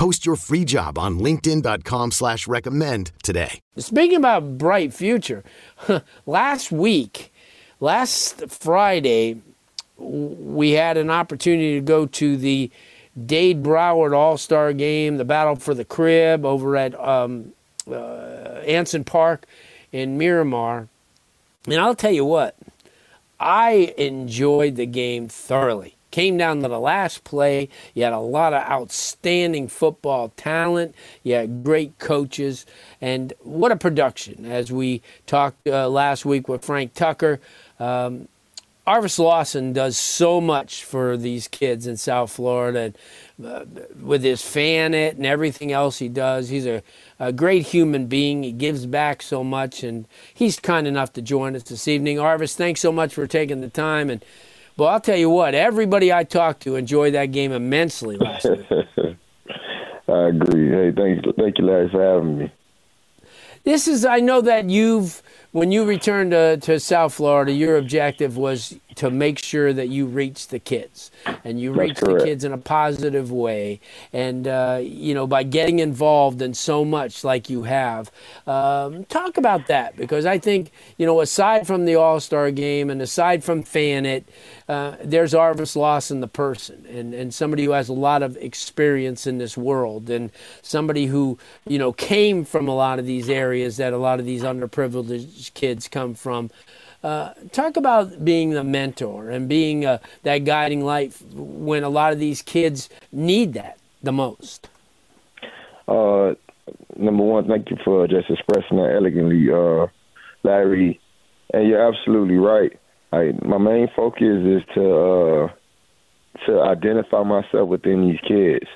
Post your free job on LinkedIn.com slash recommend today. Speaking about bright future, last week, last Friday, we had an opportunity to go to the Dade Broward All Star game, the Battle for the Crib over at um, uh, Anson Park in Miramar. And I'll tell you what, I enjoyed the game thoroughly. Came down to the last play. You had a lot of outstanding football talent. You had great coaches. And what a production. As we talked uh, last week with Frank Tucker, um, Arvis Lawson does so much for these kids in South Florida. And, uh, with his fan it and everything else he does, he's a, a great human being. He gives back so much, and he's kind enough to join us this evening. Arvis, thanks so much for taking the time. And well, I'll tell you what, everybody I talked to enjoyed that game immensely last week. I agree. Hey, thank you, thank you, Larry, for having me. This is, I know that you've, when you returned to, to South Florida, your objective was to make sure that you reach the kids and you reach the kids in a positive way. And, uh, you know, by getting involved in so much like you have, um, talk about that because I think, you know, aside from the All Star game and aside from fan it, uh, there's Arvis Lawson, the person, and, and somebody who has a lot of experience in this world, and somebody who, you know, came from a lot of these areas that a lot of these underprivileged kids come from. Uh, talk about being the mentor and being uh, that guiding light when a lot of these kids need that the most. Uh, number one, thank you for just expressing that elegantly, uh, Larry. And you're absolutely right. I, my main focus is to uh, to identify myself within these kids.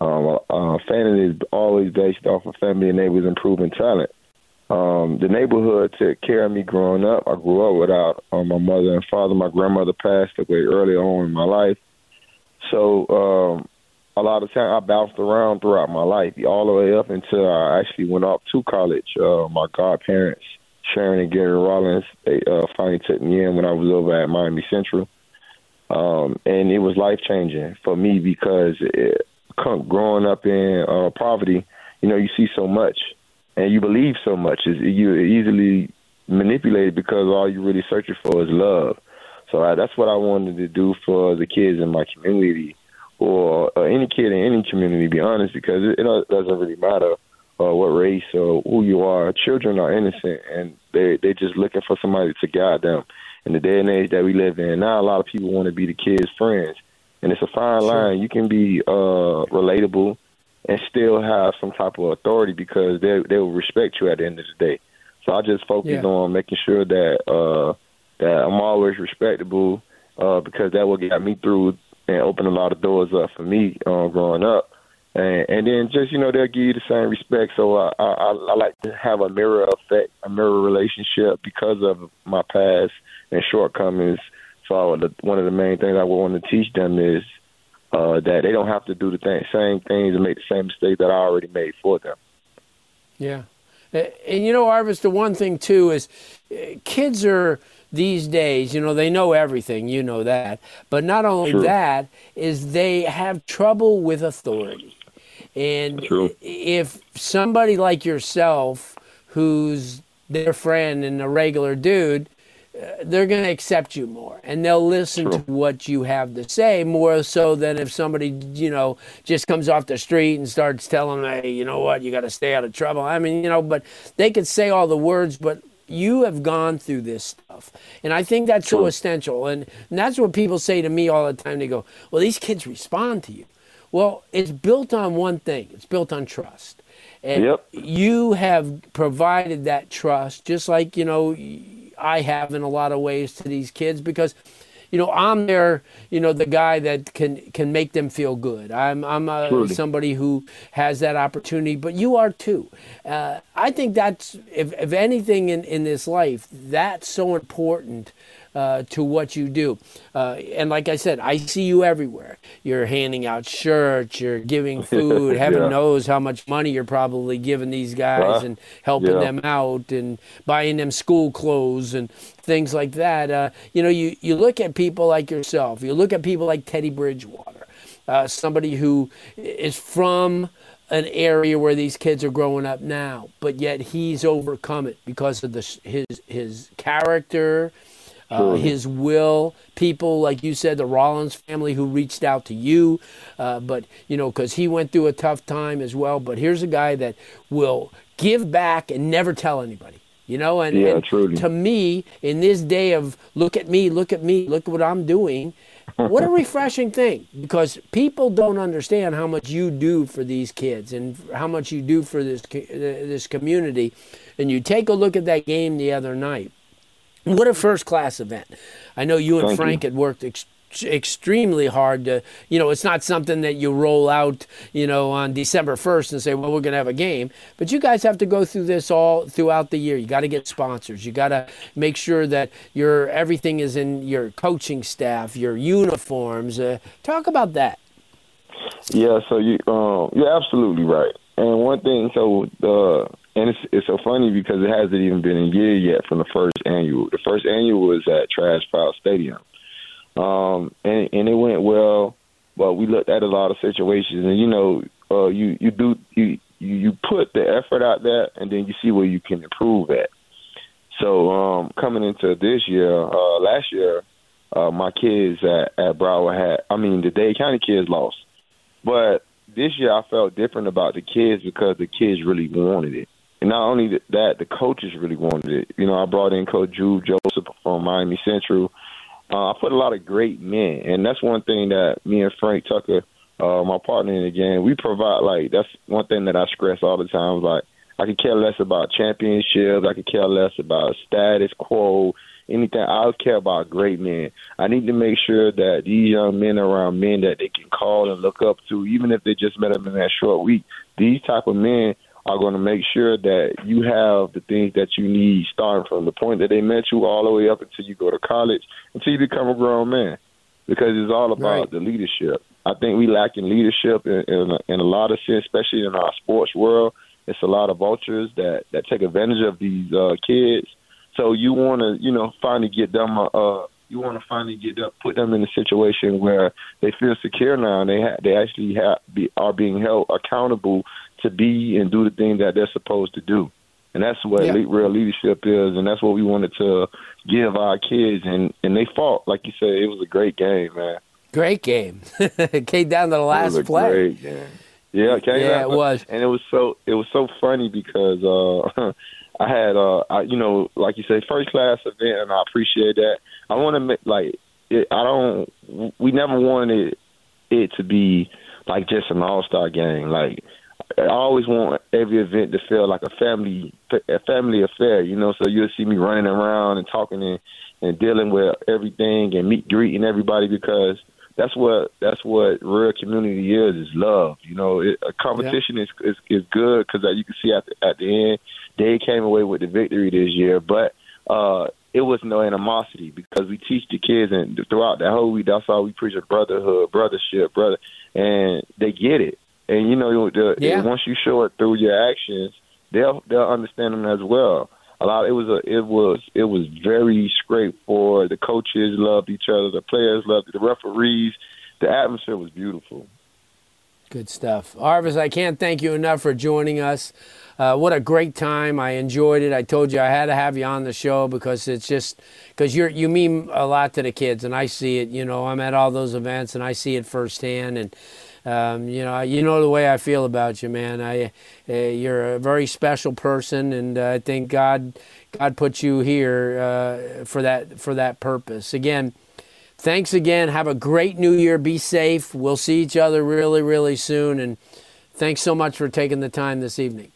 Um, uh, fanning is always based off of family and neighbors improving talent um, the neighborhood took care of me growing up. I grew up without um, my mother and father. My grandmother passed away early on in my life. So um, a lot of time I bounced around throughout my life, all the way up until I actually went off to college. Uh, my godparents, Sharon and Gary Rollins, they uh, finally took me in when I was over at Miami Central. Um, and it was life changing for me because it, growing up in uh, poverty, you know, you see so much and you believe so much. Is you're easily manipulated because all you're really searching for is love. So I, that's what I wanted to do for the kids in my community, or, or any kid in any community. Be honest, because it, it doesn't really matter uh, what race or who you are. Children are innocent, and they they're just looking for somebody to guide them. In the day and age that we live in now, a lot of people want to be the kids' friends, and it's a fine line. You can be uh, relatable and still have some type of authority because they they will respect you at the end of the day. So I just focus yeah. on making sure that uh that I'm always respectable uh because that will get me through and open a lot of doors up for me uh, growing up. And, and then just you know they'll give you the same respect. So I, I I like to have a mirror effect, a mirror relationship because of my past and shortcomings. So the, one of the main things I want to teach them is uh, that they don't have to do the th- same things and make the same mistakes that I already made for them. Yeah. And you know, Arvis, the one thing too is uh, kids are these days, you know, they know everything, you know that. But not only True. that, is they have trouble with authority. And True. if somebody like yourself, who's their friend and a regular dude, they're going to accept you more and they'll listen True. to what you have to say more so than if somebody you know just comes off the street and starts telling them hey you know what? You got to stay out of trouble. I mean you know but they could say all the words but you have gone through this stuff. And i think that's True. so essential. And, and that's what people say to me all the time. They go well these kids respond to you. Well it's built on one thing. It's built on trust. And yep. you have provided that trust just like you know I have in a lot of ways to these kids because you know, I'm there, you know, the guy that can can make them feel good. I'm I'm a, somebody who has that opportunity, but you are too. Uh, I think that's if if anything in in this life, that's so important uh, to what you do. Uh, and like I said, I see you everywhere. You're handing out shirts, you're giving food. Heaven yeah. knows how much money you're probably giving these guys and helping yeah. them out and buying them school clothes and things like that. Uh, you know, you, you look at people like yourself, you look at people like Teddy Bridgewater, uh, somebody who is from an area where these kids are growing up now, but yet he's overcome it because of the, his his character, uh, his will. People, like you said, the Rollins family who reached out to you, uh, but you know, because he went through a tough time as well. But here's a guy that will give back and never tell anybody. You know, and, yeah, and to me, in this day of look at me, look at me, look at what I'm doing, what a refreshing thing because people don't understand how much you do for these kids and how much you do for this this community and you take a look at that game the other night what a first class event. I know you and Thank Frank you. had worked ex- extremely hard to, you know, it's not something that you roll out, you know, on December 1st and say, well, we're going to have a game. But you guys have to go through this all throughout the year. You got to get sponsors. You got to make sure that your everything is in your coaching staff, your uniforms. Uh, talk about that. Yeah, so you um, you're absolutely right. And one thing, so uh, and it's it's so funny because it hasn't even been a year yet from the first annual. The first annual was at Traz Powell Stadium, um, and and it went well. But we looked at a lot of situations, and you know, uh, you you do you you put the effort out there, and then you see where you can improve at. So um, coming into this year, uh, last year, uh, my kids at, at Broward had, I mean, the Dade County kids lost, but this year I felt different about the kids because the kids really wanted it. And not only that, the coaches really wanted it. You know, I brought in Coach Drew Joseph from Miami Central. Uh, I put a lot of great men, and that's one thing that me and Frank Tucker, uh, my partner in the game, we provide. Like that's one thing that I stress all the time. Like I could care less about championships. I could care less about status quo. Anything. I care about great men. I need to make sure that these young men around men that they can call and look up to, even if they just met them in that short week. These type of men are going to make sure that you have the things that you need starting from the point that they met you all the way up until you go to college, until you become a grown man. Because it's all about right. the leadership. I think we lack in leadership in, in, a, in a lot of sense, especially in our sports world. It's a lot of vultures that, that take advantage of these uh, kids. So you want to, you know, finally get them a, uh, you want to finally get them, put them in a situation where they feel secure now and they ha- they actually have be, are being held accountable to be and do the thing that they're supposed to do. And that's what yeah. real leadership is, and that's what we wanted to give our kids. And and they fought, like you said, it was a great game, man. Great game. it came down to the last it was a play. Great game. Yeah, it came yeah, it was, and it was so it was so funny because uh I had uh I, you know like you say first class event, and I appreciate that. I want to make like it, I don't. We never wanted it to be like just an all star game, like I always want every event to feel like a family a family affair, you know. So you'll see me running around and talking and, and dealing with everything and meet greeting everybody because that's what that's what real community is is love. You know, it, a competition yeah. is, is is good because uh, you can see at the, at the end they came away with the victory this year, but uh it was no animosity because we teach the kids and throughout the whole week that's all we preach a brotherhood, brothership, brother, and they get it. And you know, the, yeah. once you show it through your actions, they'll they'll understand them as well. A lot. It was a. It was. It was very straightforward. The coaches loved each other. The players loved it. The referees. The atmosphere was beautiful. Good stuff, Arvis. I can't thank you enough for joining us. Uh, what a great time! I enjoyed it. I told you I had to have you on the show because it's just because you're you mean a lot to the kids, and I see it. You know, I'm at all those events and I see it firsthand, and um, you know, you know the way I feel about you, man. I, uh, you're a very special person, and uh, I think God, God put you here uh, for that for that purpose. Again, thanks again. Have a great New Year. Be safe. We'll see each other really, really soon. And thanks so much for taking the time this evening.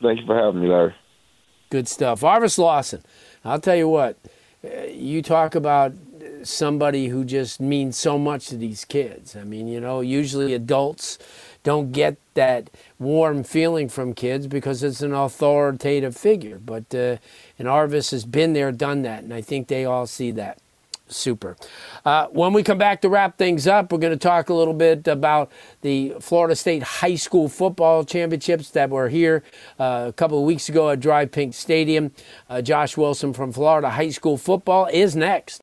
Thank you for having me, Larry. Good stuff, Arvis Lawson. I'll tell you what. Uh, you talk about somebody who just means so much to these kids. I mean, you know, usually adults don't get that warm feeling from kids because it's an authoritative figure. But uh, and Arvis has been there, done that, and I think they all see that. Super. Uh, when we come back to wrap things up, we're going to talk a little bit about the Florida State High School Football Championships that were here uh, a couple of weeks ago at DRV PNK Stadium. Uh, Josh Wilson from Florida High School Football is next.